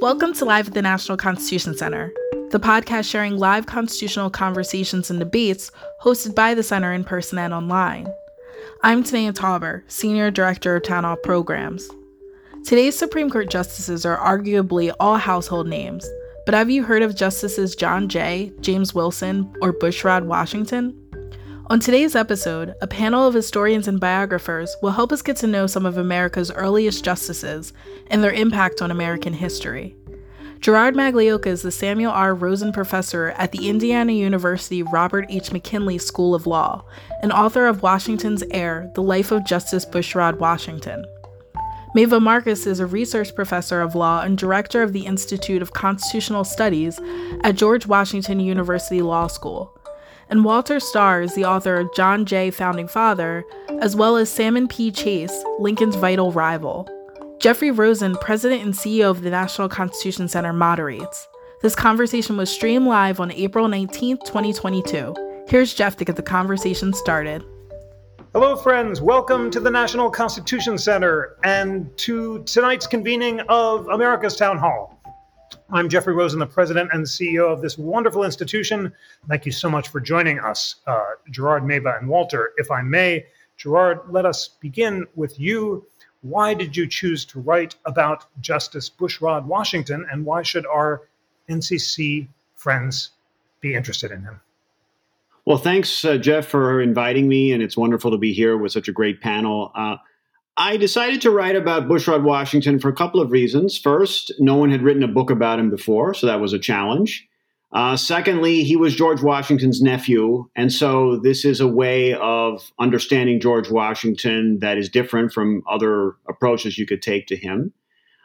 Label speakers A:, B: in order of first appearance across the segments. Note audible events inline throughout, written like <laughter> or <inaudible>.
A: Welcome to Live at the National Constitution Center, the podcast sharing live constitutional conversations and debates hosted by the Center in person and online. I'm Tanaya Tauber, Senior Director of Town Hall Programs. Today's Supreme Court justices are arguably all household names, but have you heard of Justices John Jay, James Wilson, or Bushrod Washington? On today's episode, a panel of historians and biographers will help us get to know some of America's earliest justices and their impact on American history. Gerard Magliocca is the Samuel R. Rosen Professor at the Indiana University Robert H. McKinney School of Law and author of Washington's Heir The Life of Justice Bushrod Washington. Maeva Marcus is a research professor of law and director of the Institute of Constitutional Studies at George Washington University Law School and Walter Stahr is the author of John Jay Founding Father, as well as Salmon P. Chase, Lincoln's vital rival. Jeffrey Rosen, president and CEO of the National Constitution Center, moderates. This conversation was streamed live on April 19, 2022. Here's Jeff to get the conversation started.
B: Hello, friends. Welcome to the National Constitution Center and to tonight's convening of America's Town Hall. I'm Jeffrey Rosen, the president and CEO of this wonderful institution. Thank you so much for joining us, uh, Gerard, Maeva, and Walter. If I may, Gerard, let us begin with you. Why did you choose to write about Justice Bushrod Washington, and why should our NCC friends be interested in him?
C: Well, thanks, uh, Jeff, for inviting me, and it's wonderful to be here with such a great panel. Uh, I decided to write about Bushrod Washington for a couple of reasons. First, no one had written a book about him before, so that was a challenge. Uh, secondly, he was George Washington's nephew, and so this is a way of understanding George Washington that is different from other approaches you could take to him.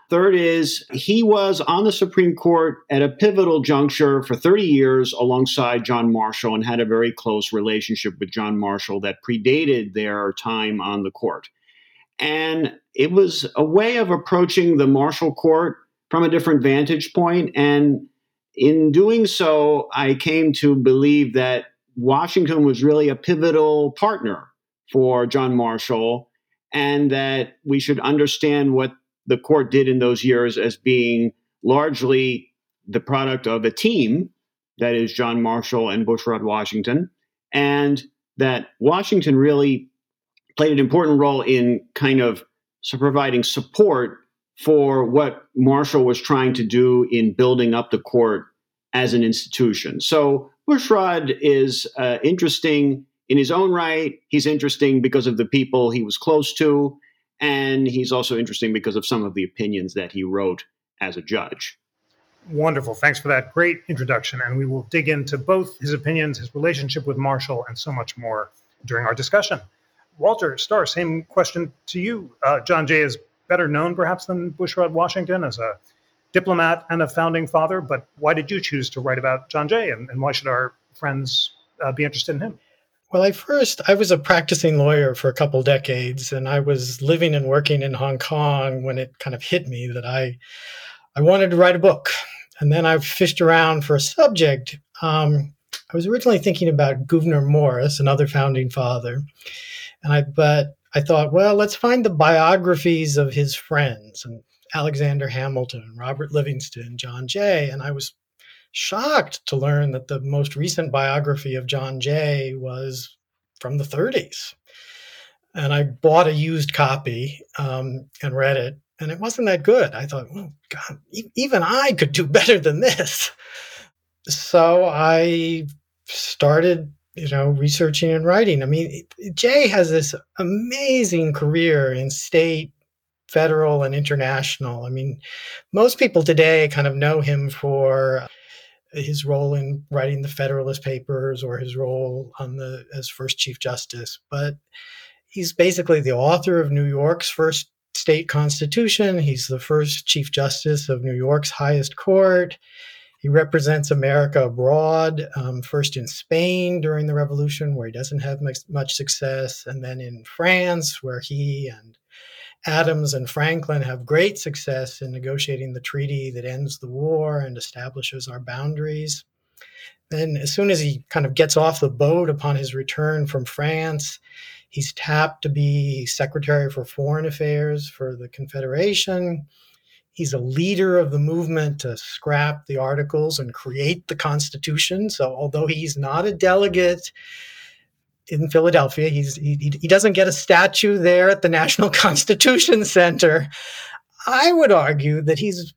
C: Third is he was on the Supreme Court at a pivotal juncture for 30 years alongside John Marshall and had a very close relationship with John Marshall that predated their time on the court. And it was a way of approaching the Marshall Court from a different vantage point. And in doing so, I came to believe that Washington was really a pivotal partner for John Marshall, and that we should understand what the court did in those years as being largely the product of a team that is John Marshall and Bushrod Washington, and that Washington really played an important role in kind of providing support for what Marshall was trying to do in building up the court as an institution. So Bushrod is uh, interesting in his own right. He's interesting because of the people he was close to, and he's also interesting because of some of the opinions that he wrote as a judge.
B: Wonderful. Thanks for that great introduction. And we will dig into both his opinions, his relationship with Marshall, and so much more during our discussion. Walter Stahr, same question to you. Uh, John Jay is better known perhaps than Bushrod Washington as a diplomat and a founding father, but why did you choose to write about John Jay and, and why should our friends uh, be interested in him?
D: Well, I first I was a practicing lawyer for a couple decades, and I was living and working in Hong Kong when it kind of hit me that I I wanted to write a book, and then I fished around for a subject. Um, I was originally thinking about Gouverneur Morris, another founding father, and I, but I thought, well, let's find the biographies of his friends and Alexander Hamilton, Robert Livingston, John Jay. And I was shocked to learn that the most recent biography of John Jay was from the 30s. And I bought a used copy um, and read it, and it wasn't that good. I thought, well, God, e- even I could do <laughs> better than this. So I started you know, researching and writing. I mean, Jay has this amazing career in state, federal, and international. I mean, most people today kind of know him for his role in writing the Federalist Papers or his role on the as first Chief Justice, but he's basically the author of New York's first state constitution. He's the first Chief Justice of New York's highest court. He represents America abroad, um, first in Spain during the Revolution, where he doesn't have much, success, and then in France, where he and Adams and Franklin have great success in negotiating the treaty that ends the war and establishes our boundaries. Then, as soon as he kind of gets off the boat upon his return from France, he's tapped to be Secretary for Foreign Affairs for the Confederation He's a leader of the movement to scrap the articles and create the Constitution. So, although he's not a delegate in Philadelphia, he's, he, he doesn't get a statue there at the National <laughs> Constitution Center. I would argue that he's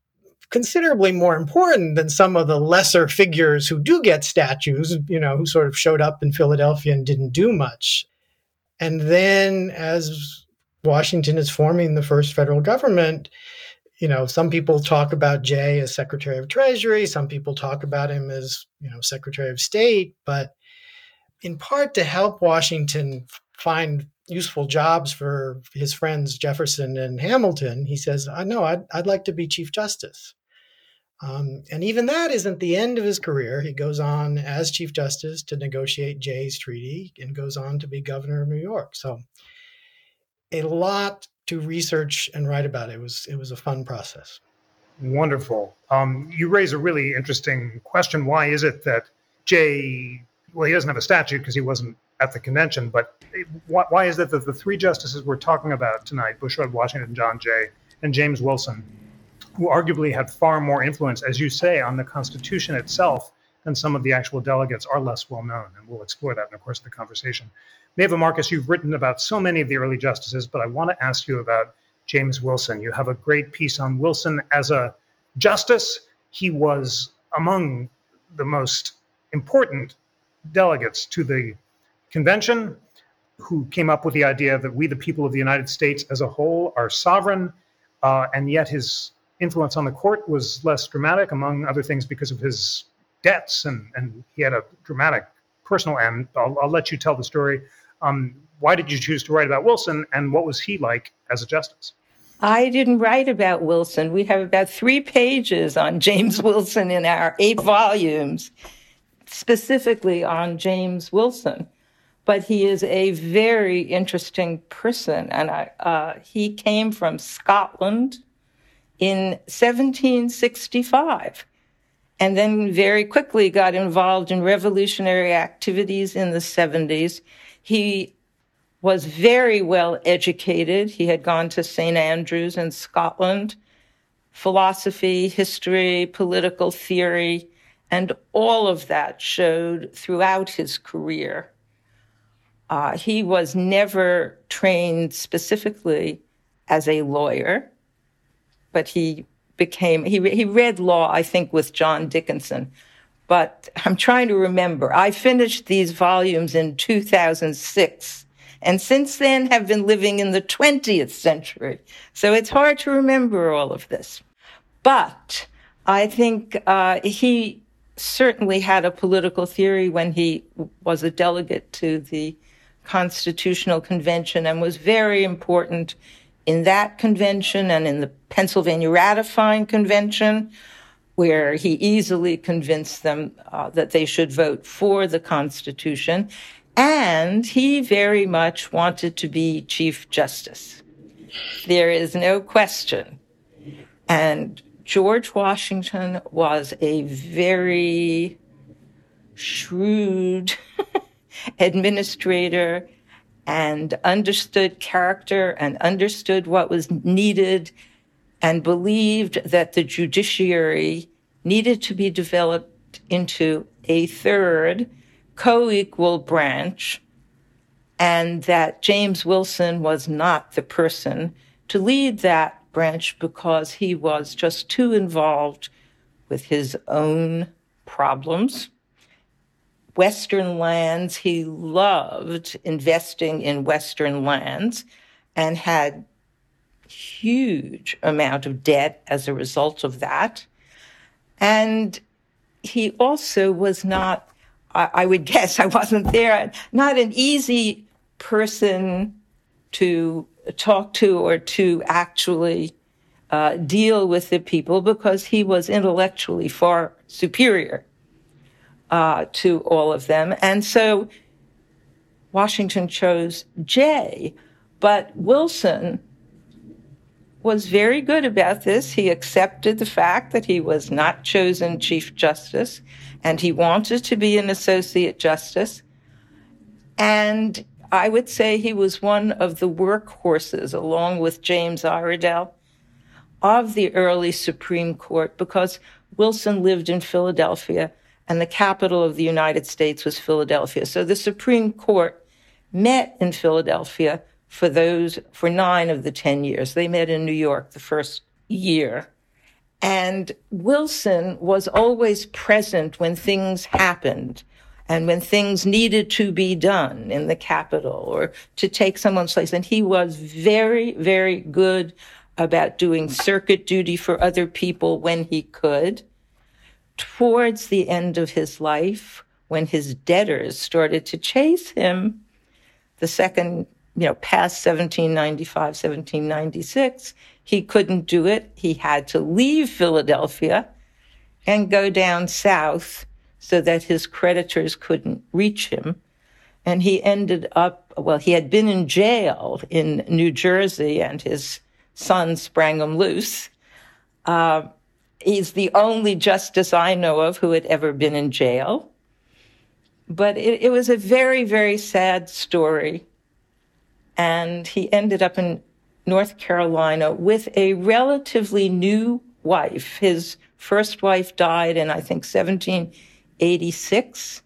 D: considerably more important than some of the lesser figures who do get statues, you know, who sort of showed up in Philadelphia and didn't do much. And then as Washington is forming the first federal government, you know, some people talk about Jay as Secretary of Treasury, some people talk about him as, you know, Secretary of State, but in part to help Washington find useful jobs for his friends Jefferson and Hamilton, he says, I know I'd, I'd like to be Chief Justice. Um, and even that isn't the end of his career. He goes on as Chief Justice to negotiate Jay's treaty and goes on to be governor of New York. So a lot to research and write about. It was it was a fun process.
B: Wonderful. Um, you raise a really interesting question. Why is it that Jay? Well, he doesn't have a statute because he wasn't at the convention. But why, why is it that the three justices we're talking about tonight, Bushrod Washington, John Jay, and James Wilson, who arguably had far more influence, as you say, on the Constitution itself than some of the actual delegates, are less well known, and we'll explore that in the course of the conversation. Maeva Marcus, you've written about so many of the early justices, but I want to ask you about James Wilson. You have a great piece on Wilson as a justice. He was among the most important delegates to the convention who came up with the idea that we, the people of the United States as a whole, are sovereign, uh, and yet his influence on the court was less dramatic, among other things, because of his debts, and, and he had a dramatic personal end. I'll, I'll let you tell the story um, why did you choose to write about Wilson, and what was he like as a justice?
E: I didn't write about Wilson. We have about three pages on <laughs> James Wilson in our eight volumes, specifically on James Wilson. But he is a very interesting person, and I, uh, he came from Scotland in 1765 and then very quickly got involved in revolutionary activities in the 70s. He was very well educated. He had gone to St. Andrews in Scotland, philosophy, history, political theory, and all of that showed throughout his career. Uh, he was never trained specifically as a lawyer, but he became, he, he read law, I think, with John Dickinson, but I'm trying to remember. I finished these volumes in 2006 and since then have been living in the 20th century. So it's hard to remember all of this. But I think uh, he certainly had a political theory when he was a delegate to the Constitutional Convention and was very important in that convention and in the Pennsylvania Ratifying Convention, where he easily convinced them uh, that they should vote for the Constitution. And he very much wanted to be Chief Justice. There is no question. And George Washington was a very shrewd <laughs> administrator and understood character and understood what was needed and believed that the judiciary needed to be developed into a third co-equal branch and that James Wilson was not the person to lead that branch because he was just too involved with his own problems. Western lands, he loved investing in Western lands and had huge amount of debt as a result of that. And he also was not, I, I would <laughs> guess, I wasn't there, not an easy person to talk to or to actually uh, deal with the people because he was intellectually far superior uh, to all of them. And so Washington chose Jay, but Wilson was very good about this. He accepted the fact that he was not chosen Chief Justice and he wanted to be an Associate Justice. And I would say he was one of the workhorses, along with James Iredell, of the early Supreme Court because Wilson lived in Philadelphia and the capital of the United States was Philadelphia. So the Supreme Court met in Philadelphia for those for 9 of the 10 years. They met in New York the first year. And Wilson was always present when things happened and when things needed to be done in the capital or to take someone's place. And he was very, very good about doing circuit duty for other people when he could. Towards the end of his life, when his debtors started to chase him, the second, you know, past 1795, 1796, he couldn't do it. He had to leave Philadelphia and go down south so that his creditors couldn't reach him. And he ended up, well, he had been in jail in New Jersey and his son sprang him loose. Uh, he's the only justice I know of who had ever been in jail. But it, it was a very, very sad story. And he ended up in North Carolina with a relatively new wife. His first wife died in, I think, 1786.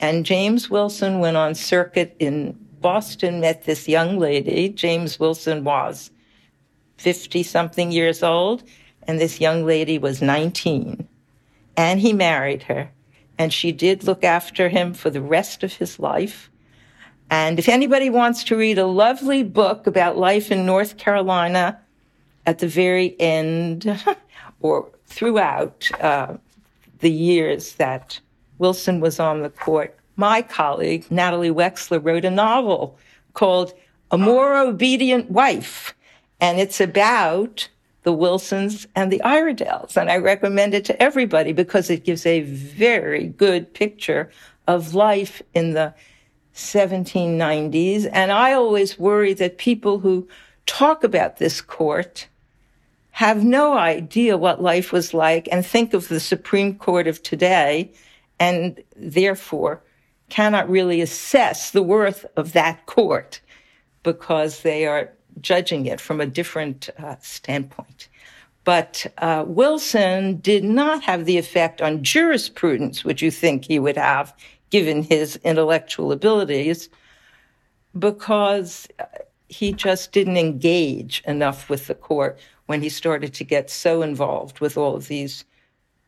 E: And James Wilson went on circuit in Boston, met this young lady. James Wilson was 50 something years old, and this young lady was 19. And he married her. And she did look after him for the rest of his life. And if anybody wants to read a lovely book about life in North Carolina at the very end <laughs> or throughout uh, the years that Wilson was on the court, my colleague, Natalie Wexler, wrote a novel called A More Obedient Wife and it's about the Wilsons and the Iredells. And I recommend it to everybody because it gives a very good picture of life in the 1790s. And I always worry that people who talk about this court have no idea what life was like and think of the Supreme Court of today and therefore cannot really assess the worth of that court because they are judging it from a different uh, standpoint. But uh, Wilson did not have the effect on jurisprudence which you think he would have, given his intellectual abilities, because he just didn't engage enough with the court when he started to get so involved with all of these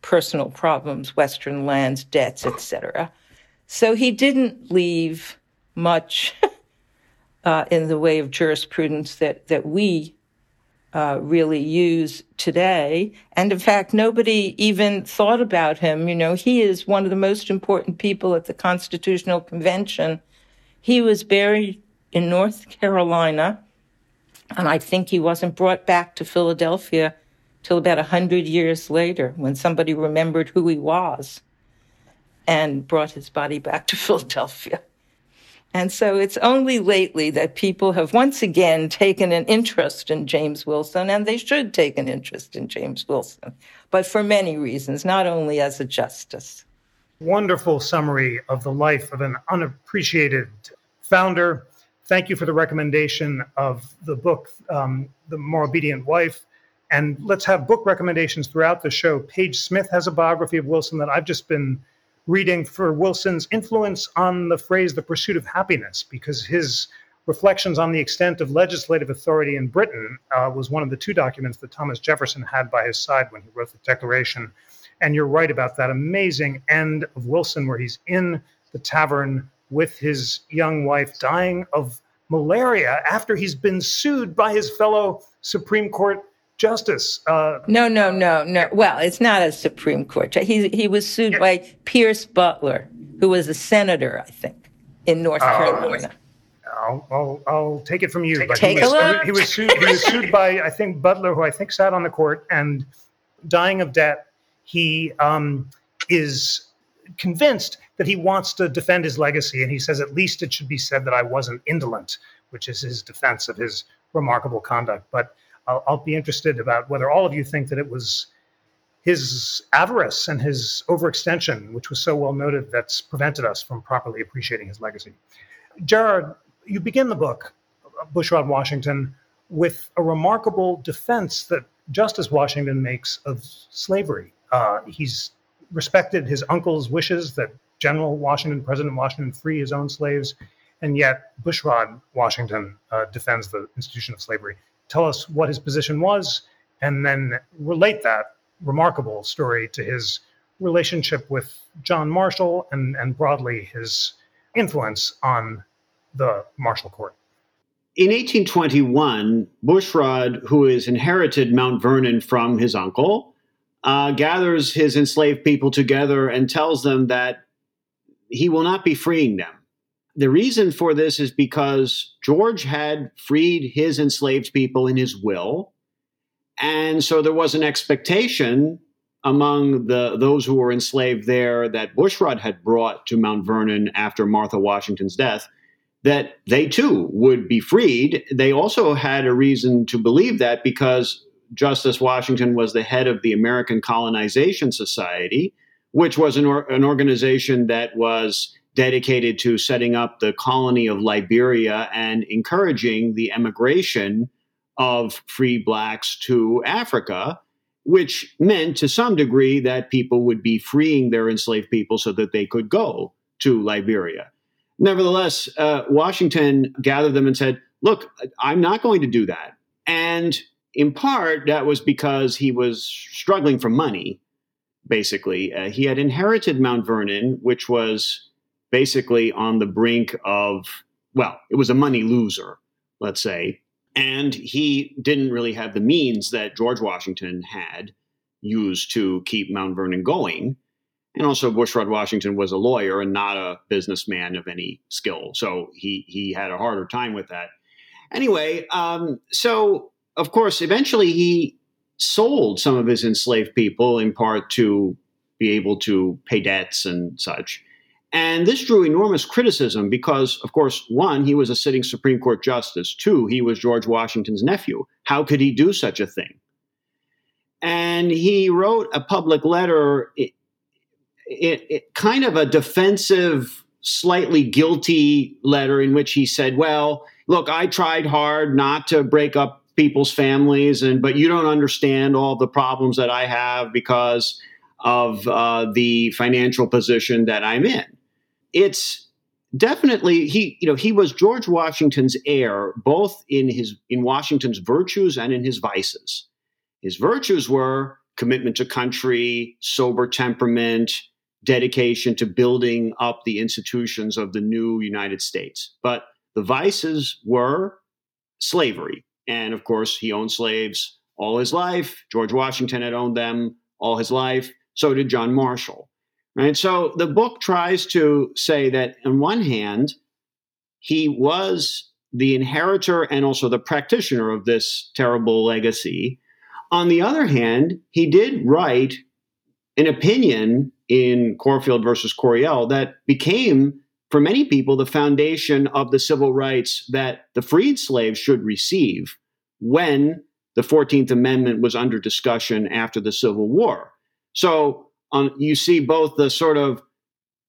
E: personal problems, Western lands, debts, etc. So he didn't leave much <laughs> uh, in the way of jurisprudence that that we uh, really use today. And in fact, nobody even thought about him. You know, he is one of the most important people at the Constitutional Convention. He was buried in North Carolina, and I think he wasn't brought back to Philadelphia till about a hundred years later, when somebody remembered who he was and brought his body back to <laughs> Philadelphia. And so it's only lately that people have once again taken an interest in James Wilson, and they should take an interest in James Wilson, but for many reasons, not only as a justice.
B: Wonderful summary of the life of an unappreciated founder. Thank you for the recommendation of the book, um, The More Obedient Wife. And let's have book recommendations throughout the show. Page Smith has a biography of Wilson that I've just been reading for Wilson's influence on the phrase the pursuit of happiness, because his reflections on the extent of legislative authority in Britain uh, was one of the two documents that Thomas Jefferson had by his side when he wrote the Declaration. And you're right about that amazing end of Wilson, where he's in the tavern with his young wife dying of malaria after he's been sued by his fellow Supreme Court justice. Uh,
E: no, no, no, no. Well, it's not a Supreme Court. He he was sued yeah. by Pierce Butler, who was a senator, I think, in North oh, Carolina.
B: I'll, I'll, I'll, take it from you.
E: Take, but take
B: he, was,
E: a look.
B: he was sued. He was sued by I think Butler, who I think sat on the court and dying of debt. He um, is convinced that he wants to defend his legacy, and he says at least it should be said that I wasn't indolent, which is his defense of his remarkable conduct. But I'll, I'll be interested about whether all of you think that it was his avarice and his overextension, which was so well noted, that's prevented us from properly appreciating his legacy. Gerard, you begin the book, Bushrod Washington, with a remarkable defense that Justice Washington makes of slavery. Uh, he's respected his uncle's wishes that General Washington, President Washington, free his own slaves, and yet Bushrod Washington uh, defends the institution of slavery. Tell us what his position was, and then relate that remarkable story to his relationship with John Marshall and, and broadly his influence on the Marshall Court.
C: In 1821, Bushrod, who has inherited Mount Vernon from his uncle, uh, gathers his enslaved people together and tells them that he will not be freeing them. The reason for this is because George had freed his enslaved people in his will. And so there was an expectation among the those who were enslaved there that Bushrod had brought to Mount Vernon after Martha Washington's death that they too would be freed. They also had a reason to believe that because Justice Washington was the head of the American Colonization Society, which was an, or, an organization that was dedicated to setting up the colony of Liberia and encouraging the emigration of free blacks to Africa, which meant to some degree that people would be freeing their enslaved people so that they could go to Liberia. Nevertheless, uh, Washington gathered them and said, Look, I'm not going to do that. And in part, that was because he was struggling for money, basically. Uh, he had inherited Mount Vernon, which was basically on the brink of, well, it was a money loser, let's say. And he didn't really have the means that George Washington had used to keep Mount Vernon going. And also, Bushrod Washington was a lawyer and not a businessman of any skill. So he, he had a harder time with that. Anyway, um, so of course, eventually he sold some of his enslaved people in part to be able to pay debts and such. And this drew enormous criticism because, of course, one, he was a sitting Supreme Court justice. Two, he was George Washington's nephew. How could he do such a thing? And he wrote a public letter, it, it, it, kind of a defensive, slightly guilty letter in which he said, Well, look, I tried hard not to break up people's families and but you don't understand all the problems that i have because of uh, the financial position that i'm in it's definitely he you know he was george washington's heir both in his in washington's virtues and in his vices his virtues were commitment to country sober temperament dedication to building up the institutions of the new united states but the vices were slavery and of course, he owned slaves all his life. George Washington had owned them all his life. So did John Marshall. Right. So the book tries to say that, on one hand, he was the inheritor and also the practitioner of this terrible legacy. On the other hand, he did write an opinion in Corfield versus Coryell that became for many people, the foundation of the civil rights that the freed slaves should receive when the 14th Amendment was under discussion after the Civil War. So um, you see both the sort of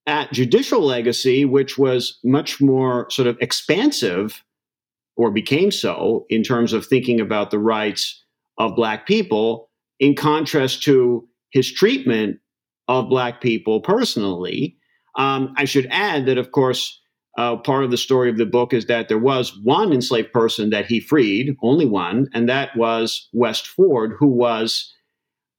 C: at judicial legacy, which was much more sort of expansive or became so in terms of thinking about the rights of Black people, in contrast to his treatment of Black people personally, um, I should add that, of course, uh, part of the story of the book is that there was one enslaved person that he freed, only one, and that was West Ford, who was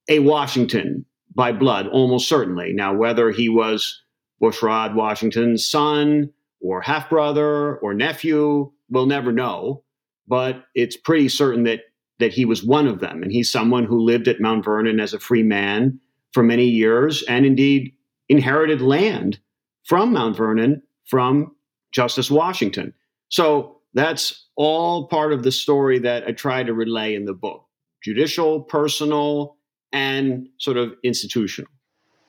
C: a Washington by blood, almost certainly. Now, whether he was Bushrod Washington's son or half brother or nephew, we'll never know. But it's pretty certain that that he was one of them, and he's someone who lived at Mount Vernon as a free man for many years, and indeed inherited land from Mount Vernon from Justice Washington. So that's all part of the story that I try to relay in the book judicial, personal, and sort of institutional.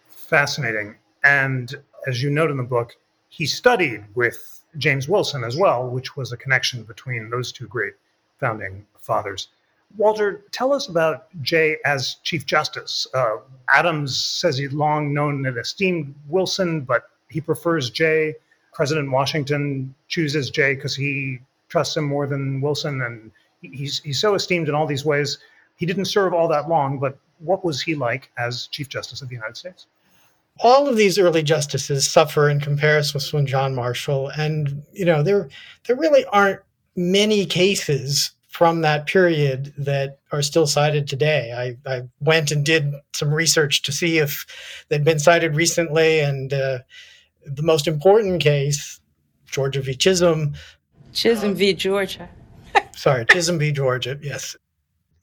B: Fascinating. And as you note in the book, he studied with James Wilson as well, which was a connection between those two great founding fathers. Walter, tell us about Jay as Chief Justice. Uh, Adams says he'd long known and esteemed Wilson, but he prefers Jay. President Washington chooses Jay because he trusts him more than Wilson, and he's he's so esteemed in all these ways. He didn't serve all that long, but what was he like as Chief Justice of the United States?
D: all of these early justices suffer in comparison with John Marshall, and you know there there really aren't many cases from that period that are still cited today. I, I went and did some research to see if they'd been cited recently, and uh, the most important case, Georgia v. Chisholm.
E: Chisholm v. Georgia.
D: sorry, Chisholm v. Georgia. Yes,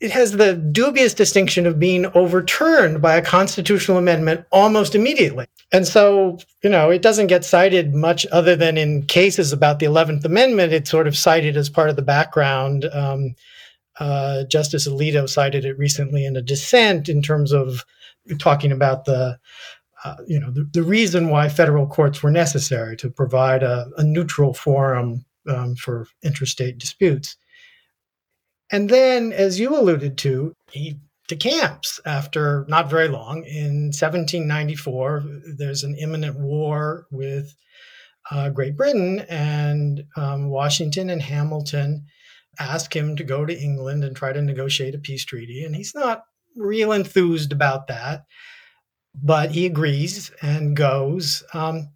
D: it has the dubious distinction of being overturned by a constitutional amendment almost immediately. And so, you know, it doesn't get cited much other than in cases about the 11th Amendment. It's sort of cited as part of the background. Um, uh, Justice Alito cited it recently in a dissent in terms of talking about the, uh, you know, the, the, reason why federal courts were necessary to provide a, a neutral forum um, for interstate disputes. And then, as you alluded to, he decamps after not very long. In 1794, there's an imminent war with uh, Great Britain, and um, Washington and Hamilton ask him to go to England and try to negotiate a peace treaty. And he's not real enthused about that, but he agrees and goes. Um,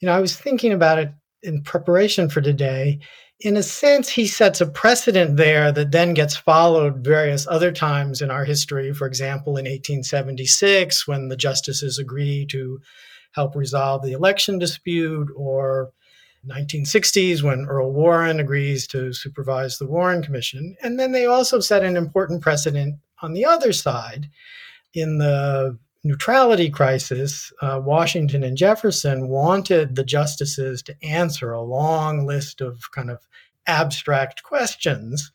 D: you know, I was thinking about it in preparation for today in a sense, he sets a precedent there that then gets followed various other times in our history. For example, in 1876, when the justices agree to help resolve the election dispute, or 1960s when Earl Warren agrees to supervise the Warren Commission. And then they also set an important precedent on the other side. In the neutrality crisis, uh, Washington and Jefferson wanted the justices to answer a long list of kind of abstract questions.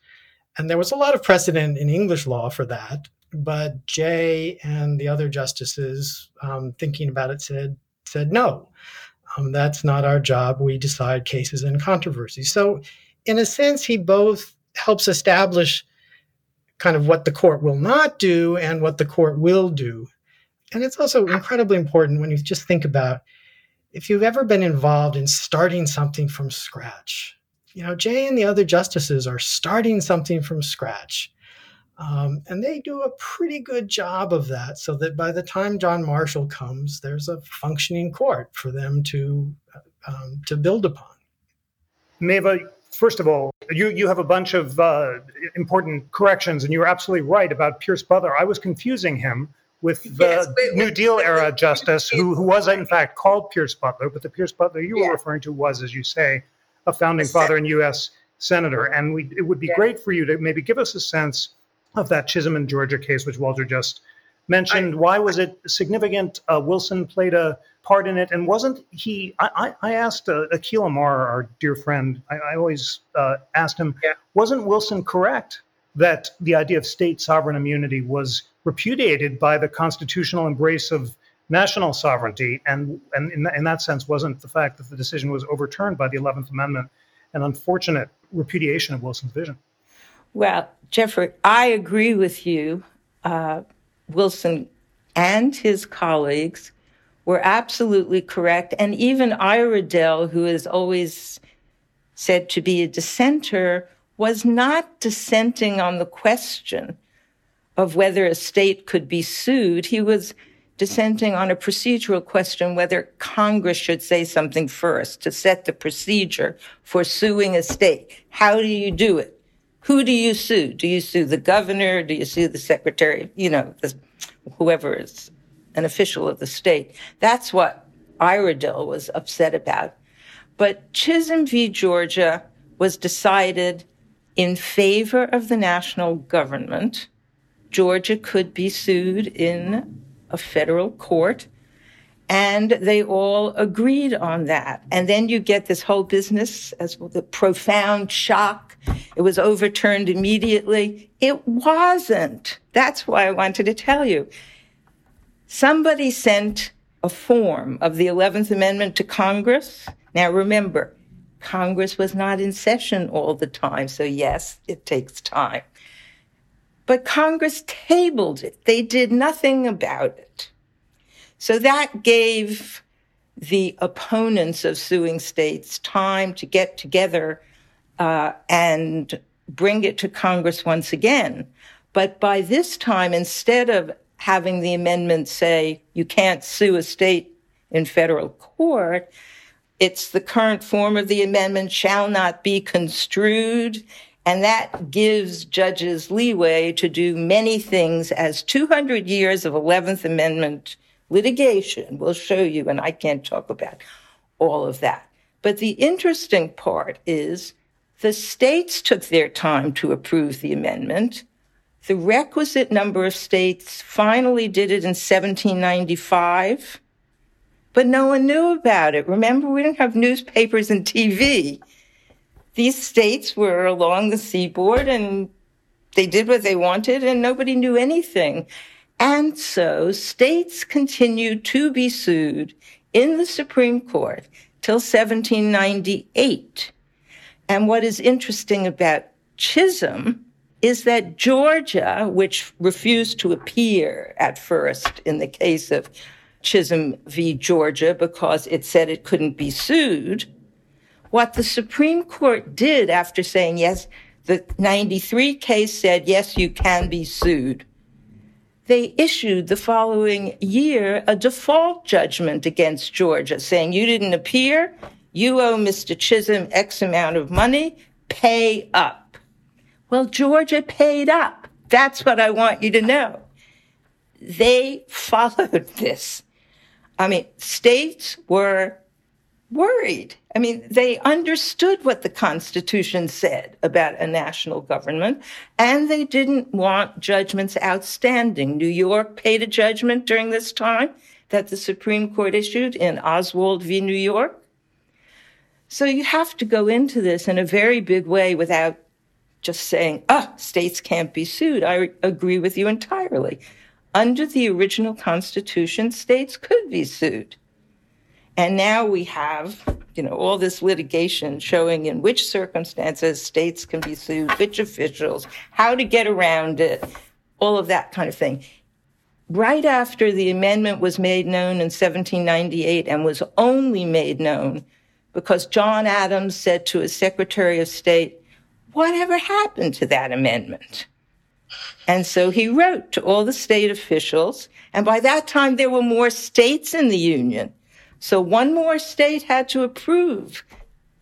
D: And there was a lot of precedent in English law for that. But Jay and the other justices, um, thinking about it, said said no. Um, that's not our job. We decide cases and controversies. So, in a sense, he both helps establish kind of what the court will not do and what the court will do and it's also incredibly important when you just think about if you've ever been involved in starting something from scratch. You know, Jay and the other justices are starting something from scratch. Um, and they do a pretty good job of that so that by the time John Marshall comes, there's a functioning court for them to, um, to build upon.
B: Maeva, first of all, you, you have a bunch of uh, important corrections, and you were absolutely right about Pierce Butler. I was confusing him with the yes, New Deal era justice, who, who was in fact called Pierce Butler, but the Pierce Butler you yeah. were referring to was, as you say, a founding father and U.S. senator. And we, it would be yeah. great for you to maybe give us a sense of that Chisholm and Georgia case, which Walter just mentioned. I, Why was it significant? Uh, Wilson played a part in it, and wasn't he? I, I asked uh, Akhil Amar, our dear friend, I, I always uh, asked him, yeah. wasn't Wilson correct that the idea of state sovereign immunity was repudiated by the constitutional embrace of national sovereignty. And, and in, in that sense, wasn't the fact that the decision was overturned by the 11th Amendment an unfortunate repudiation of Wilson's vision?
E: Well, Jeffrey, I agree with you. Uh, Wilson and his colleagues were absolutely correct. And even Iredell, who is always said to be a dissenter, was not dissenting on the question of whether a state could be sued. He was dissenting on a procedural question whether Congress should say something first to set the procedure for suing a state. How do you do it? Who do you sue? Do you sue the governor? Do you sue the secretary? You know, the, whoever is an official of the state. That's what Iredell was upset about. But Chisholm v. Georgia was decided in favor of the national government Georgia could be sued in a federal court. And they all agreed on that. And then you get this whole business as well, the profound shock. It was overturned immediately. It wasn't. That's why I wanted to tell you. Somebody sent a form of the 11th Amendment to Congress. Now remember, Congress was not in session all the time. So yes, it takes time. But Congress tabled it. They did nothing about it. So that gave the opponents of suing states time to get together uh, and bring it to Congress once again. But by this time, instead of having the amendment say you can't sue a state in federal court, it's the current form of the amendment shall not be construed. And that gives judges leeway to do many things as 200 years of 11th Amendment litigation will show you. And I can't talk about all of that. But the interesting part is the states took their time to approve the amendment. The requisite number of states finally did it in 1795 but no one knew about it. Remember, we didn't have newspapers and TV. These states were along the seaboard and they did what they wanted and nobody knew anything. And so states continued to be sued in the Supreme Court till 1798. And what is interesting about Chisholm is that Georgia, which refused to appear at first in the case of Chisholm v. Georgia because it said it couldn't be sued. What the Supreme Court did after saying, yes, the 93 case said, yes, you can be sued. They issued the following year a default judgment against Georgia saying, you didn't appear, you owe Mr. Chisholm X amount of money, pay up. Well, Georgia paid up. That's what I want you to know. They followed this. I mean, states were worried. I mean, they understood what the Constitution said about a national government, and they didn't want judgments outstanding. New York paid a judgment during this time that the Supreme Court issued in Oswald v. New York. So you have to go into this in a very big way without just saying, ah, oh, states can't be sued. I agree with you entirely under the original Constitution, states could be sued. And now we have, you know, all this litigation showing in which circumstances states can be sued, which officials, how to get around it, all of that kind of thing. Right after the amendment was made known in 1798 and was only made known because John Adams said to his Secretary of State, Whatever happened to that amendment? And so he wrote to all the state officials. And by that time, there were more states in the Union. So one more state had to approve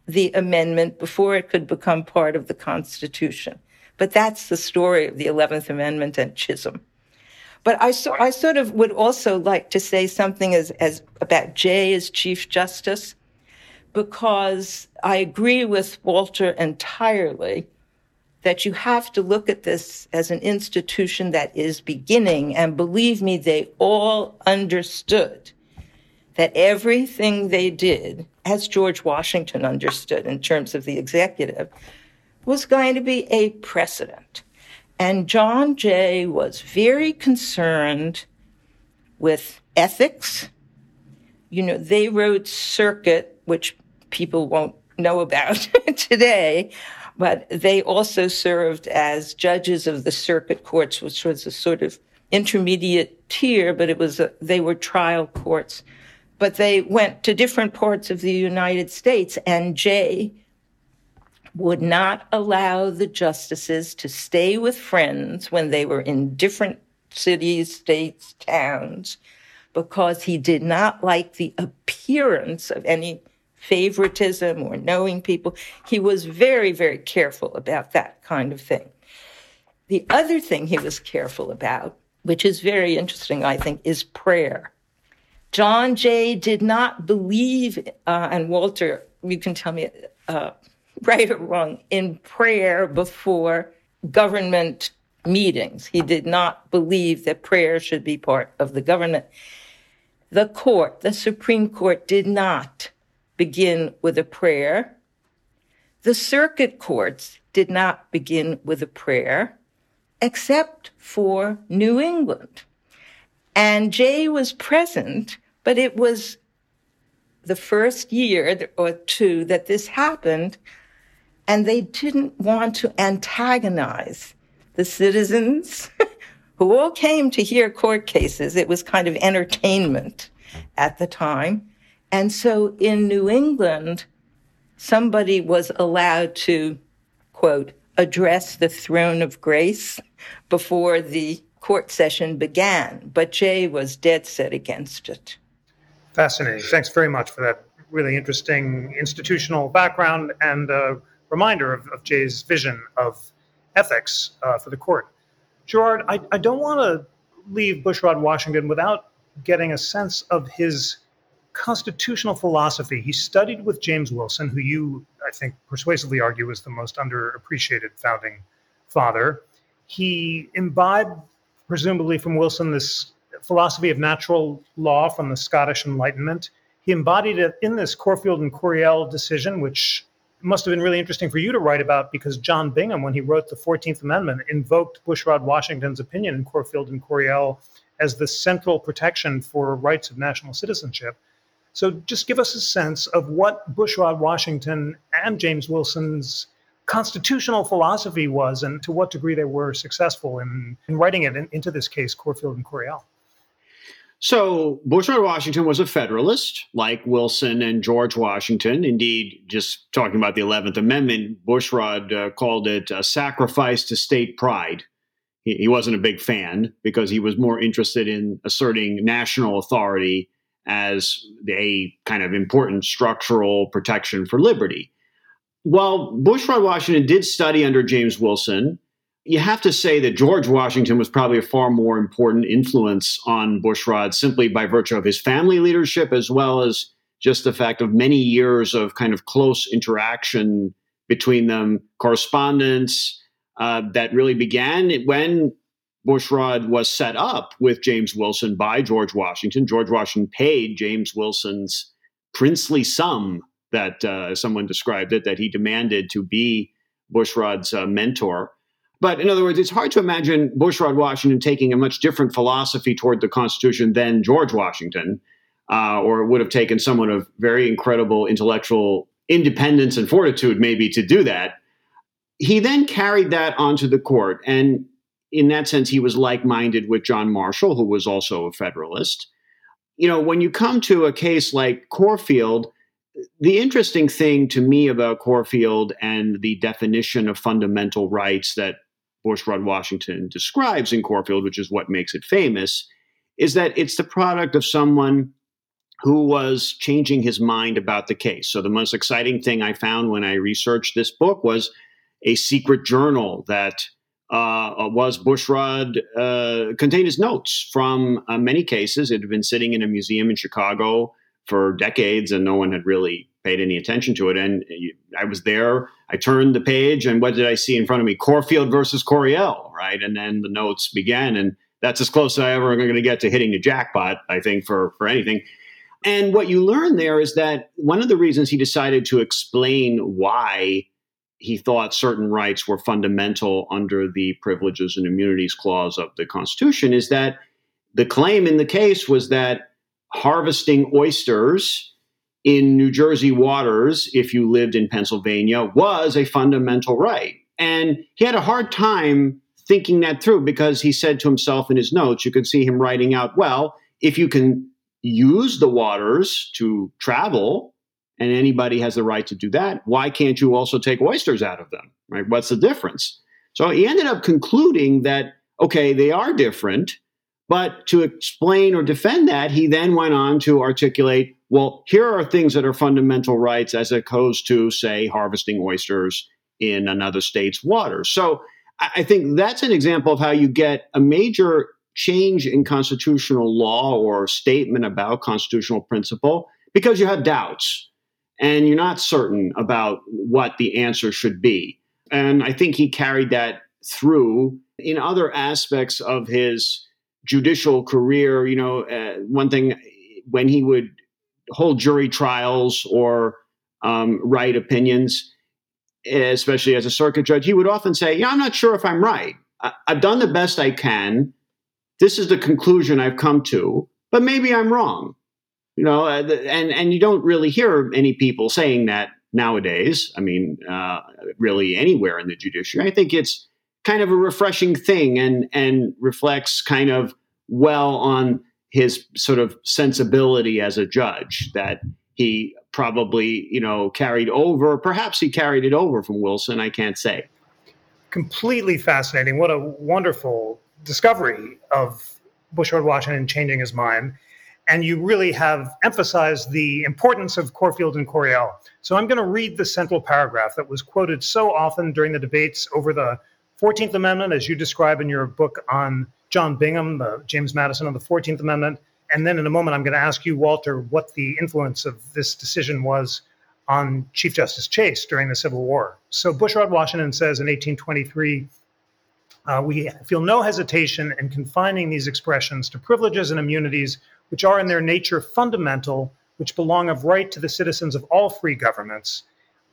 E: the amendment before it could become part of the Constitution. But that's the story of the 11th Amendment and Chisholm. But I, so, I sort of would also like to say something as, as about Jay as Chief Justice, because I agree with Walter entirely that you have to look at this as an institution that is beginning. And believe me, they all understood that everything they did, as George Washington understood in terms of the executive, was going to be a precedent. And John Jay was very concerned with ethics. You know, they wrote Circuit, which people won't know about <laughs> today, but they also served as judges of the circuit courts, which was a sort of intermediate tier, but it was a, they were trial courts. But they went to different parts of the United States, and Jay would not allow the justices to stay with friends when they were in different cities, states, towns, because he did not like the appearance of any favoritism or knowing people. He was very, very careful about that kind of thing. The other thing he was careful about, which is very interesting, I think, is prayer. John Jay did not believe, uh, and Walter, you can tell me uh, right or wrong, in prayer before government meetings. He did not believe that prayer should be part of the government. The court, the Supreme Court, did not begin with a prayer. The circuit courts did not begin with a prayer, except for New England. And Jay was present, but it was the first year or two that this happened, and they didn't want to antagonize the citizens <laughs> who all came to hear court cases. It was kind of entertainment at the time. And so in New England, somebody was allowed to, quote, address the throne of grace before the court session began, but Jay was dead set against it.
B: Fascinating. Thanks very much for that really interesting institutional background and a reminder of, of Jay's vision of ethics uh, for the court. Gerard, I, I don't want to leave Bushrod Washington without getting a sense of his constitutional philosophy. He studied with James Wilson, who you, I think, persuasively argue is the most underappreciated founding father. He imbibed, presumably from Wilson, this philosophy of natural law from the Scottish Enlightenment. He embodied it in this Corfield and Coryell decision, which must have been really interesting for you to write about because John Bingham, when he wrote the 14th Amendment, invoked Bushrod Washington's opinion in Corfield and Coryell as the central protection for rights of national citizenship. So just give us a sense of what Bushrod Washington and James Wilson's constitutional philosophy was and to what degree they were successful in, in writing it in, into this case, Corfield and Coryell.
C: So Bushrod Washington was a Federalist, like Wilson and George Washington. Indeed, just talking about the 11th Amendment, Bushrod uh, called it a sacrifice to state pride. He, he wasn't a big fan because he was more interested in asserting national authority as a kind of important structural protection for liberty. While Bushrod Washington did study under James Wilson, you have to say that George Washington was probably a far more important influence on Bushrod simply by virtue of his family leadership, as well as just the fact of many years of kind of close interaction between them, correspondence uh, that really began when Bushrod was set up with James Wilson by George Washington. George Washington paid James Wilson's princely sum that uh, someone described it, that he demanded to be Bushrod's uh, mentor. But in other words, it's hard to imagine Bushrod Washington taking a much different philosophy toward the Constitution than George Washington, uh, or it would have taken someone of very incredible intellectual independence and fortitude, maybe, to do that. He then carried that onto the court. And in that sense, he was like minded with John Marshall, who was also a Federalist. You know, when you come to a case like Corfield, the interesting thing to me about Corfield and the definition of fundamental rights that Bushrod Washington describes in Corfield, which is what makes it famous, is that it's the product of someone who was changing his mind about the case. So, the most exciting thing I found when I researched this book was a secret journal that uh, uh, was Bushrod uh, contained his notes from uh, many cases. It had been sitting in a museum in Chicago for decades, and no one had really paid any attention to it. And I was there. I turned the page, and what did I see in front of me? Corfield versus Coryell, right? And then the notes began, and that's as close as I ever going to get to hitting the jackpot. I think for for anything. And what you learn there is that one of the reasons he decided to explain why he thought certain rights were fundamental under the privileges and immunities clause of the Constitution is that the claim in the case was that harvesting oysters in New Jersey waters, if you lived in Pennsylvania, was a fundamental right. And he had a hard time thinking that through because he said to himself in his notes, you could see him writing out, well, if you can use the waters to travel, and anybody has the right to do that. Why can't you also take oysters out of them? Right? What's the difference? So he ended up concluding that okay, they are different, but to explain or defend that, he then went on to articulate, well, here are things that are fundamental rights as opposed to, say, harvesting oysters in another state's waters. So I think that's an example of how you get a major change in constitutional law or statement about constitutional principle because you have doubts and you're not certain about what the answer should be. And I think he carried that through in other aspects of his judicial career. You know, uh, one thing when he would hold jury trials or um, write opinions, especially as a circuit judge, he would often say, Yeah, I'm not sure if I'm right. I- I've done the best I can. This is the conclusion I've come to, but maybe I'm wrong you know, uh, and and you don't really hear any people saying that nowadays. I mean, uh, really anywhere in the judiciary. I think it's kind of a refreshing thing and and reflects kind of well on his sort of sensibility as a judge that he probably you know carried over. Perhaps he carried it over from Wilson. I can't say.
B: completely fascinating. What a wonderful discovery of Bushrod Washington changing his mind. And you really have emphasized the importance of Corfield and Coryell. So I'm going to read the central paragraph that was quoted so often during the debates over the 14th Amendment, as you describe in your book on John Bingham, the James Madison on the 14th Amendment. And then in a moment, I'm going to ask you, Walter, what the influence of this decision was on Chief Justice Chase during the Civil War. So Bushrod Washington says in 1823 uh, we feel no hesitation in confining these expressions to privileges and immunities which are in their nature fundamental, which belong of right to the citizens of all free governments.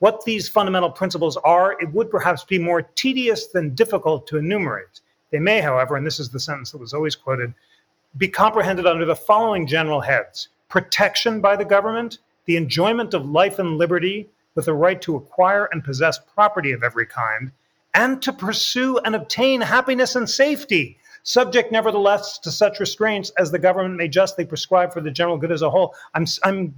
B: What these fundamental principles are, it would perhaps be more tedious than difficult to enumerate. They may, however, and this is the sentence that was always quoted, be comprehended under the following general heads protection by the government, the enjoyment of life and liberty with the right to acquire and possess property of every kind, and to pursue and obtain happiness and safety, subject nevertheless to such restraints as the government may justly prescribe for the general good as a whole. I'm, I'm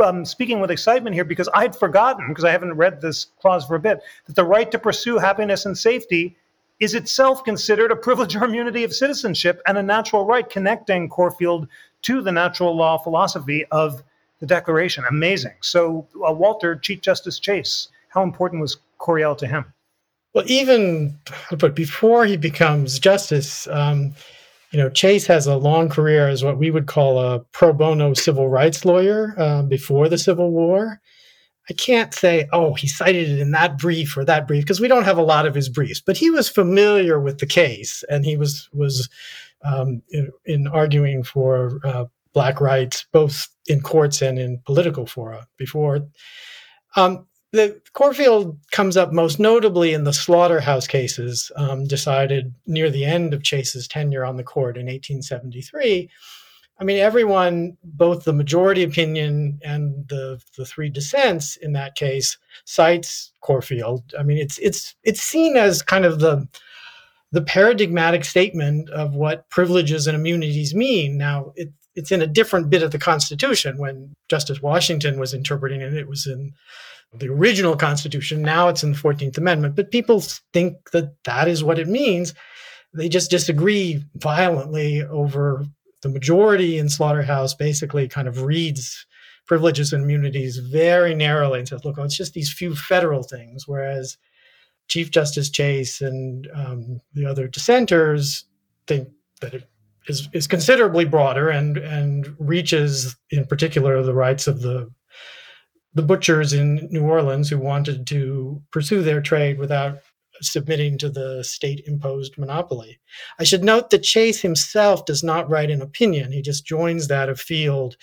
B: um, speaking with excitement here because I had forgotten, because I haven't read this clause for a bit, that the right to pursue happiness and safety is itself considered a privilege or immunity of citizenship and a natural right connecting Corfield to the natural law philosophy of the Declaration. Amazing. So, uh, Walter, Chief Justice Chase, how important was Coryell to him?
D: Well, even but before he becomes justice, um, you know, Chase has a long career as what we would call a pro bono civil rights lawyer uh, before the Civil War. I can't say, oh, he cited it in that brief or that brief because we don't have a lot of his briefs, but he was familiar with the case and he was was um, in, in, arguing for uh, black rights both in courts and in political fora before. Um, the Corfield comes up most notably in the slaughterhouse cases um, decided near the end of Chase's tenure on the court in 1873. I mean, everyone, both the majority opinion and the, the three dissents in that case, cites Corfield. I mean, it's it's it's seen as kind of the the paradigmatic statement of what privileges and immunities mean. Now, it, it's in a different bit of the Constitution. When Justice Washington was interpreting it, it was in the original Constitution. Now it's in the 14th Amendment. But people think that that is what it means. They just disagree violently over the majority in Slaughterhouse basically kind of reads privileges and immunities very narrowly and says, look, it's just these few federal things. Whereas Chief Justice Chase and um, the other dissenters think that it is, is considerably broader and, and reaches, in particular, the rights of the the butchers in New Orleans who wanted to pursue their trade without submitting to the state imposed monopoly. I should note that Chase himself does not write an opinion, he just joins that of Field.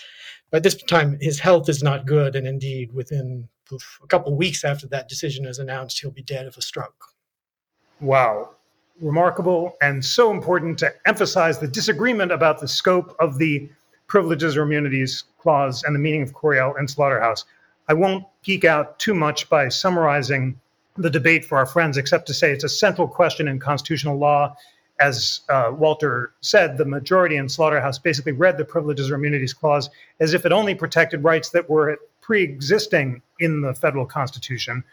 D: By this time, his health is not good, and indeed, within a couple weeks after that decision is announced, he'll be dead of a stroke.
B: Wow. Remarkable and so important to emphasize the disagreement about the scope of the privileges or immunities clause and the meaning of Coryell and Slaughterhouse. I won't geek out too much by summarizing the debate for our friends, except to say it's a central question in constitutional law. As uh, Walter said, the majority in Slaughterhouse basically read the Privileges or Immunities Clause as if it only protected rights that were pre existing in the federal Constitution.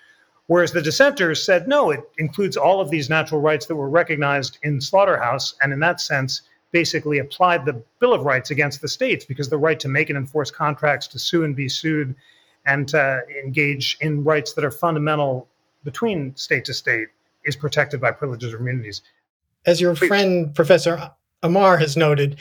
B: Whereas the dissenters said, no, it includes all of these natural rights that were recognized in Slaughterhouse, and in that sense, basically applied the Bill of Rights against the states because the right to make and enforce contracts, to sue and be sued, and to engage in rights that are fundamental between state to state is protected by privileges or immunities.
D: As your friend Professor Amar has noted,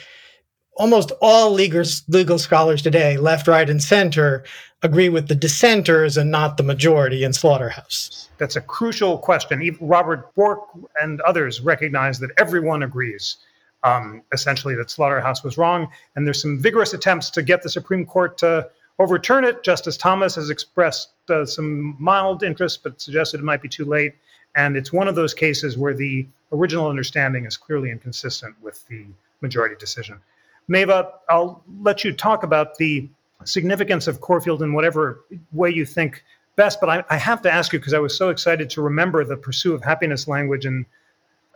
D: almost all legal, legal scholars today, left, right, and center, agree with the dissenters and not the majority in Slaughterhouse.
B: That's a crucial question. Even Robert Bork and others recognize that everyone agrees, um, essentially, that Slaughterhouse was wrong. And there's some vigorous attempts to get the Supreme Court to overturn it. Justice Thomas has expressed uh, some mild interest, but suggested it might be too late. And it's one of those cases where the original understanding is clearly inconsistent with the majority decision. Maeva, I'll let you talk about the significance of Corfield in whatever way you think best, but I, I have to ask you because I was so excited to remember the pursuit of happiness language in,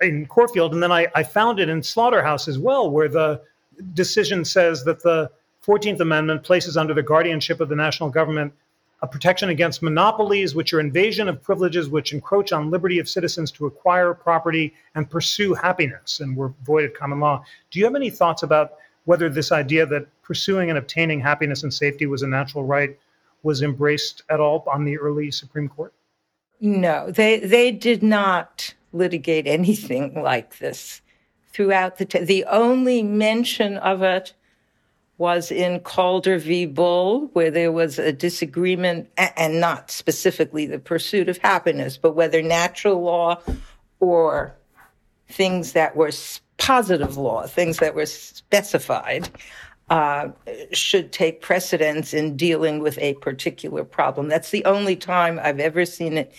B: in Corfield. And then I, I found it in Slaughterhouse as well, where the decision says that the 14th Amendment places under the guardianship of the national government a protection against monopolies, which are invasion of privileges which encroach on liberty of citizens to acquire property and pursue happiness, and were void of common law. Do you have any thoughts about whether this idea that pursuing and obtaining happiness and safety was a natural right was embraced at all on the early Supreme Court?
E: No, they they did not litigate anything like this throughout the t- the only mention of it was in Calder v. Bull, where there was a disagreement, and not specifically the pursuit of happiness, but whether natural law or things that were positive law, things that were specified, uh, should take precedence in dealing with a particular problem. That's the only time I've ever seen it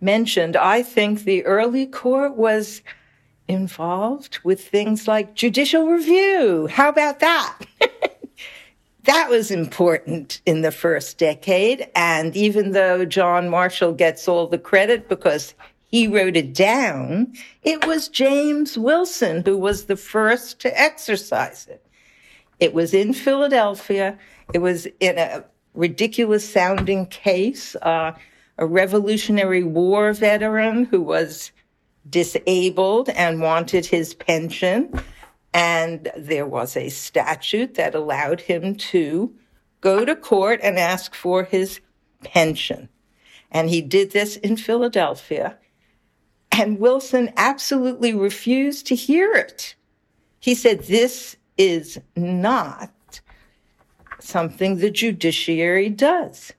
E: mentioned. I think the early court was involved with things like judicial review. How about that? <laughs> that was important in the first decade. And even though John Marshall gets all the credit because he wrote it down, it was James Wilson who was the first to exercise it. It was in Philadelphia. It was in a ridiculous sounding case. Uh, a Revolutionary War veteran who was disabled and wanted his pension and there was a statute that allowed him to go to court and ask for his pension. And he did this in Philadelphia. And Wilson absolutely refused to hear it. He said, This is not something the judiciary does.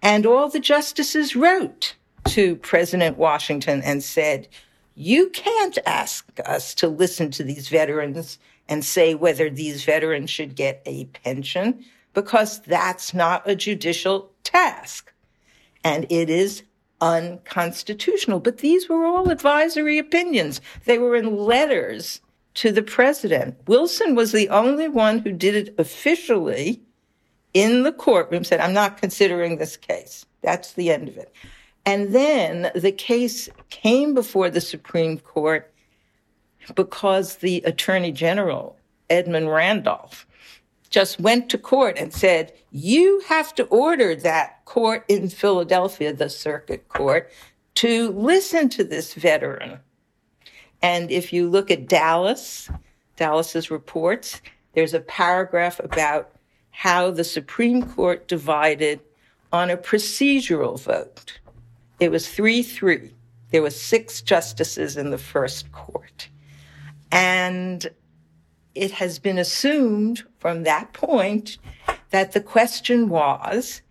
E: And all the justices wrote to President Washington and said, you can't ask us to listen to these veterans and say whether these veterans should get a pension because that's not a judicial task. And it is unconstitutional. But these were all advisory opinions. They were in letters to the president. Wilson was the only one who did it officially in the courtroom, said, I'm not considering this case. That's the end of it. And then the case came before the Supreme Court because the Attorney General, Edmund Randolph, just went to court and said, You have to order that court in Philadelphia, the circuit court, to listen to this veteran. And if you look at Dallas, Dallas's reports, there's a paragraph about how the Supreme Court divided on a procedural vote. It was 3 3. There were six justices in the first court. And it has been assumed from that point that the question was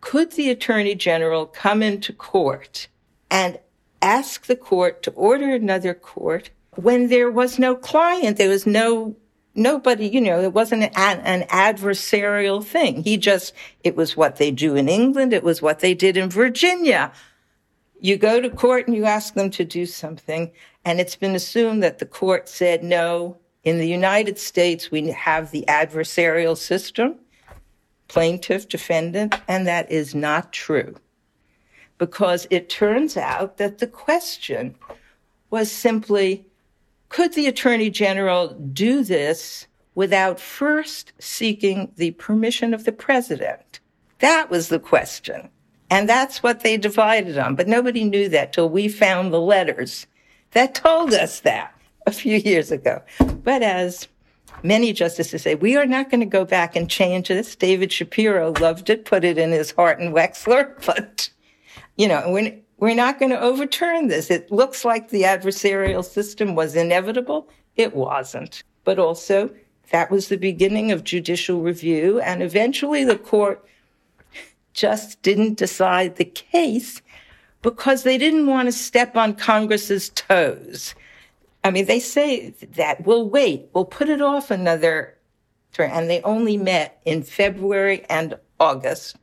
E: could the Attorney General come into court and ask the court to order another court when there was no client, there was no nobody, you know, it wasn't an, an, adversarial thing. He just, it was what they do in England. It was what they did in Virginia. You go to court and you ask them to do something, and it's been assumed that the court said no. In the United States, we have the adversarial system, plaintiff, defendant, and that is not true. Because it turns out that the question was simply could the Attorney General do this without first seeking the permission of the President? That was the question. And that's what they divided on. But nobody knew that till we found the letters that told us that a few years ago. But as many justices say, we are not going to go back and change this. David Shapiro loved it, put it in his Hart and Wechsler, <laughs> but you know, we're, we're not going to overturn this. It looks like the adversarial system was inevitable. It wasn't. But also, that was the beginning of judicial review. And eventually the court just didn't decide the case because they didn't want to step on Congress's toes. I mean, they say that we'll wait, we'll put it off another term. And they only met in February and August,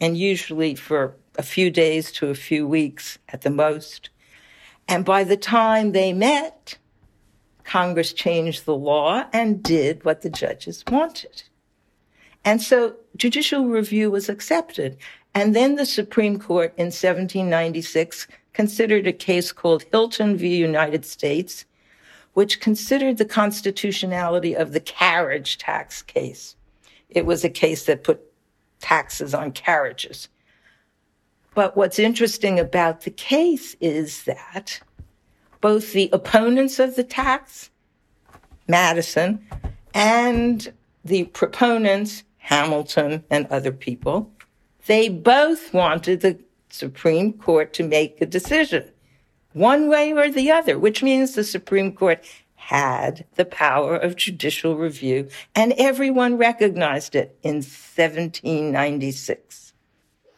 E: and usually for a few days to a few weeks at the most. And by the time they met, Congress changed the law and did what the judges wanted. And so judicial review was accepted. And then the Supreme Court in 1796 considered a case called Hylton v. United States, which considered the constitutionality of the carriage tax case. It was a case that put taxes on carriages. But what's interesting about the case is that both the opponents of the tax, Madison, and the proponents, Hamilton and other people, they both wanted the Supreme Court to make a decision one way or the other, which means the Supreme Court had the power of judicial review, and everyone recognized it in 1796.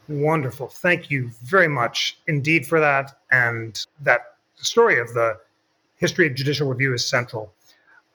B: Wonderful. Thank you very much indeed for that. And that story of the history of judicial review is central.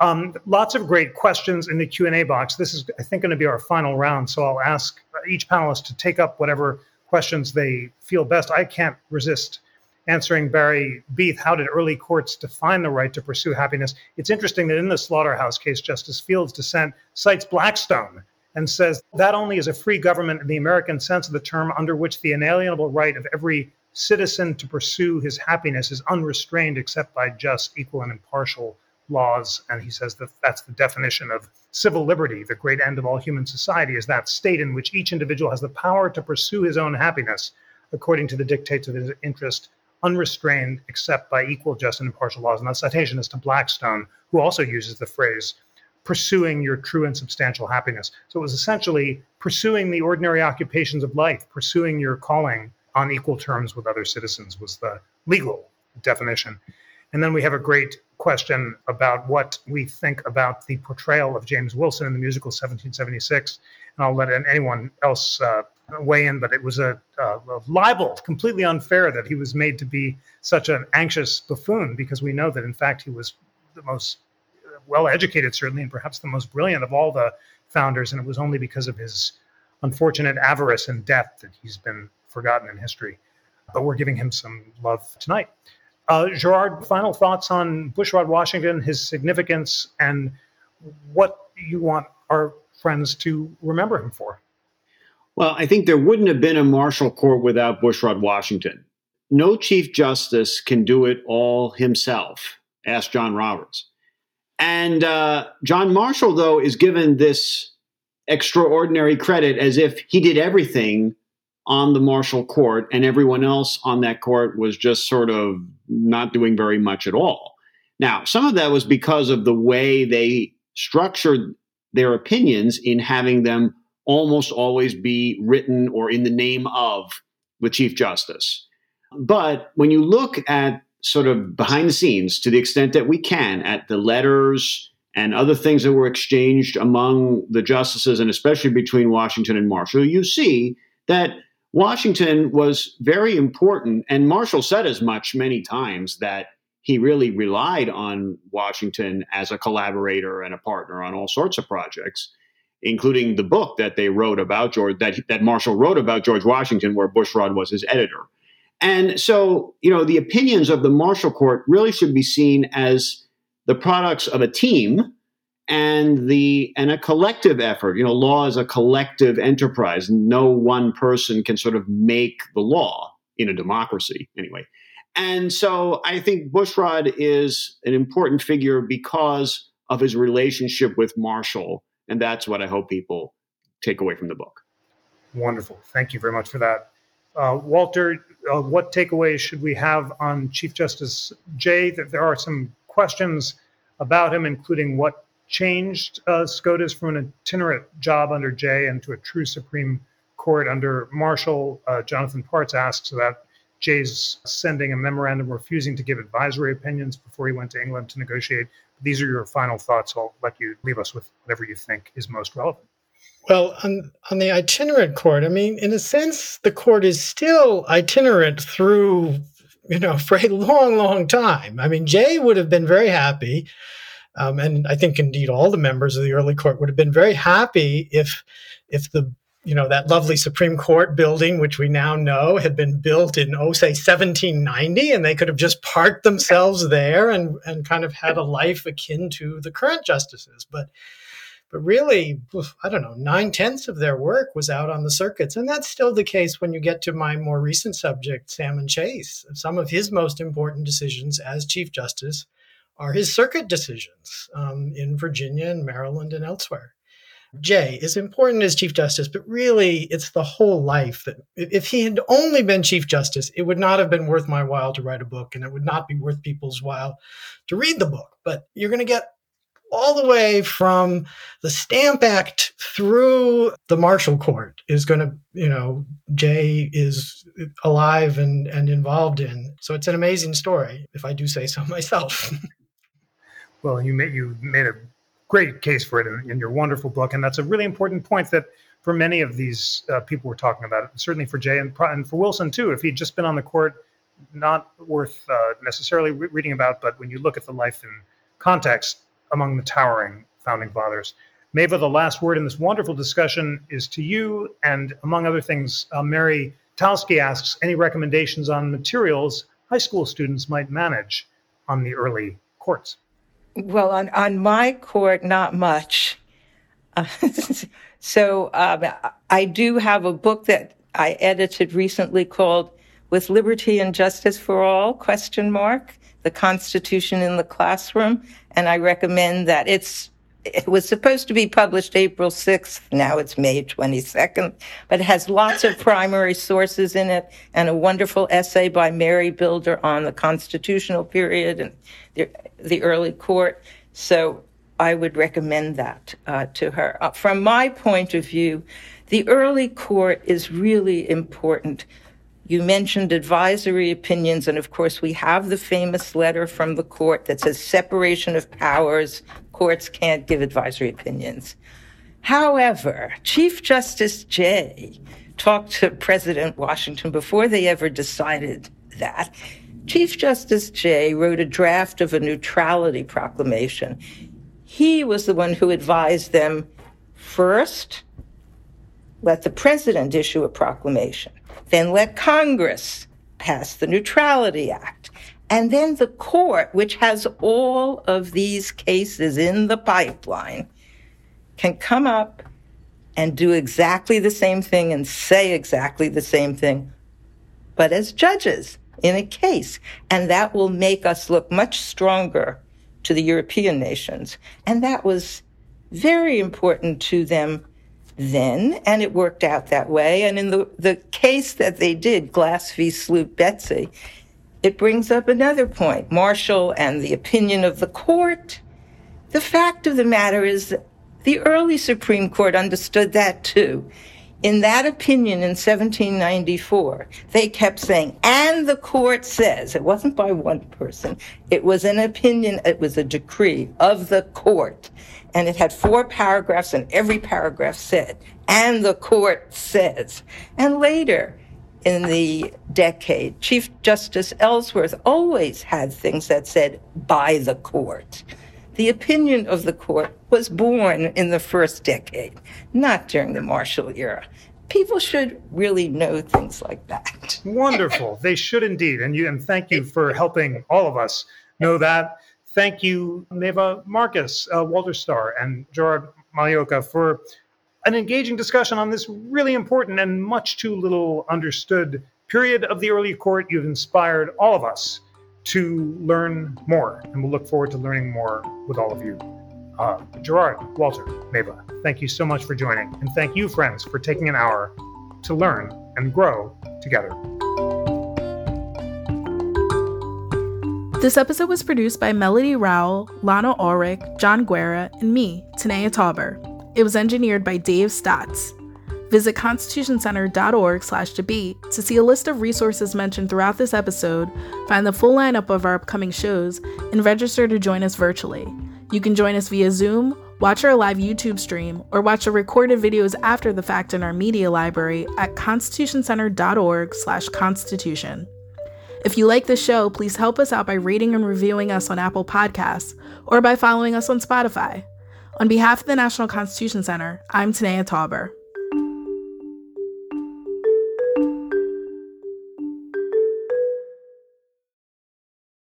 B: Um, lots of great questions in the Q&A box. This is, I think, going to be our final round. So I'll ask each panelist to take up whatever questions they feel best. I can't resist answering Barry Beith, how did early courts define the right to pursue happiness? It's interesting that in the Slaughterhouse case, Justice Fields' dissent cites Blackstone and says that only is a free government in the American sense of the term under which the inalienable right of every citizen to pursue his happiness is unrestrained except by just, equal, and impartial laws. And he says that that's the definition of civil liberty. The great end of all human society is that state in which each individual has the power to pursue his own happiness according to the dictates of his interest unrestrained except by equal, just, and impartial laws. And that citation is to Blackstone, who also uses the phrase pursuing your true and substantial happiness. So it was essentially pursuing the ordinary occupations of life, pursuing your calling on equal terms with other citizens was the legal definition. And then we have a great question about what we think about the portrayal of James Wilson in the musical 1776. And I'll let anyone else uh, weigh in, but it was a, a, a, libel, completely unfair that he was made to be such an anxious buffoon, because we know that in fact he was the most well educated, certainly, and perhaps the most brilliant of all the founders. And it was only because of his unfortunate avarice and death that he's been forgotten in history. But we're giving him some love tonight. Uh, Gerard, final thoughts on Bushrod Washington, his significance, and what you want our friends to remember him for?
C: Well, I think there wouldn't have been a Marshall court without Bushrod Washington. No Chief Justice can do it all himself. Ask John Roberts. And uh, John Marshall, though, is given this extraordinary credit as if he did everything on the Marshall court and everyone else on that court was just sort of not doing very much at all. Now, some of that was because of the way they structured their opinions in having them almost always be written or in the name of the Chief Justice. But when you look at sort of behind the scenes to the extent that we can at the letters and other things that were exchanged among the justices and especially between Washington and Marshall, you see that Washington was very important. And Marshall said as much many times that he really relied on Washington as a collaborator and a partner on all sorts of projects including the book that they wrote about George that that Marshall wrote about George Washington, where Bushrod was his editor. And so, you know, the opinions of the Marshall Court really should be seen as the products of a team and the and a collective effort. You know, law is a collective enterprise. No one person can sort of make the law in a democracy, anyway. And so I think Bushrod is an important figure because of his relationship with Marshall and that's what I hope people take away from the book.
B: Wonderful. Thank you very much for that. Uh, Walter, uh, what takeaways should we have on Chief Justice Jay? That there are some questions about him, including what changed uh, SCOTUS from an itinerant job under Jay into a true Supreme Court under Marshall. Uh, Jonathan Parts asks about Jay's sending a memorandum refusing to give advisory opinions before he went to England to negotiate these are your final thoughts. I'll let you leave us with whatever you think is most relevant.
D: Well, on, on the itinerant court, I mean, in a sense, the court is still itinerant through, you know, <laughs> for a long, long time. I mean, Jay would have been very happy. Um, and I think indeed all the members of the early court would have been very happy if, if the you know, that lovely Supreme Court building, which we now know had been built in, oh, say, 1790, and they could have just parked themselves there and, and kind of had a life akin to the current justices. But but really, I don't know, nine tenths of their work was out on the circuits. And that's still the case when you get to my more recent subject, Salmon Chase. Some of his most important decisions as Chief Justice are his circuit decisions um, in Virginia and Maryland and elsewhere. Jay is important as Chief Justice, but really it's the whole life that if he had only been Chief Justice, it would not have been worth my while to write a book and it would not be worth people's while to read the book. But you're going to get all the way from the Stamp Act through the Marshall Court is going to, you know, Jay is alive and, and involved in. So it's an amazing story, if I do say so <laughs> myself.
B: Well, you made, you made a great case for it in, in, your wonderful book. And that's a really important point that for many of these uh, people we're talking about, certainly for Jay and, and, for Wilson too, if he'd just been on the court, not worth uh, necessarily re- reading about, but when you look at the life and context among the towering founding fathers. Maeva, the last word in this wonderful discussion is to you. And among other things, uh, Mary Talsky asks any recommendations on materials high school students might manage on the early courts.
E: Well, on, on my court, not much. Uh, <laughs> so um, I do have a book that I edited recently called "With Liberty and Justice for All?" question mark the Constitution in the classroom, and I recommend that. It's it was supposed to be published April 6th. Now it's May 22nd, but it has lots of primary sources in it and a wonderful essay by Mary Bilder on the constitutional period and the, the early court. So I would recommend that uh, to her. Uh, from my point of view, the early court is really important. You mentioned advisory opinions, and of course, we have the famous letter from the court that says separation of powers, courts can't give advisory opinions. However, Chief Justice Jay talked to President Washington before they ever decided that. Chief Justice Jay wrote a draft of a neutrality proclamation. He was the one who advised them first, let the president issue a proclamation, then let Congress pass the Neutrality Act. And then the court, which has all of these cases in the pipeline, can come up and do exactly the same thing and say exactly the same thing, but as judges in a case. And that will make us look much stronger to the European nations. And that was very important to them then, and it worked out that way. And in the, the case that they did, Glass v. Sloop Betsy, it brings up another point Marshall and the opinion of the court. The fact of the matter is the early Supreme Court understood that too. In that opinion in 1794, they kept saying, and the court says, it wasn't by one person, it was an opinion, it was a decree of the court. And it had four paragraphs, and every paragraph said, and the court says. And later, in the decade, Chief Justice Ellsworth always had things that said, by the court. The opinion of the court was born in the first decade, not during the Marshall era. People should really know things like that. <laughs>
B: Wonderful. They should indeed. And you and thank you for helping all of us know that. Thank you, Maeva Marcus, uh, Walter Stahr, and Gerard Magliocca for an engaging discussion on this really important and much too little understood period of the early court. You've inspired all of us to learn more, and we'll look forward to learning more with all of you. Uh, Gerard, Walter, Maeva, thank you so much for joining. And thank you, friends, for taking an hour to learn and grow together.
A: This episode was produced by Melody Rowell, Lana Ulrich, John Guerra, and me, Tanaya Tauber. It was engineered by Dave Stotts. Visit constitutioncenter.org slash debate to see a list of resources mentioned throughout this episode, find the full lineup of our upcoming shows, and register to join us virtually. You can join us via Zoom, watch our live YouTube stream, or watch the recorded videos after the fact in our media library at constitutioncenter.org slash constitution. If you like the show, please help us out by rating and reviewing us on Apple Podcasts or by following us on Spotify. On behalf of the National Constitution Center, I'm Tanaya Tauber.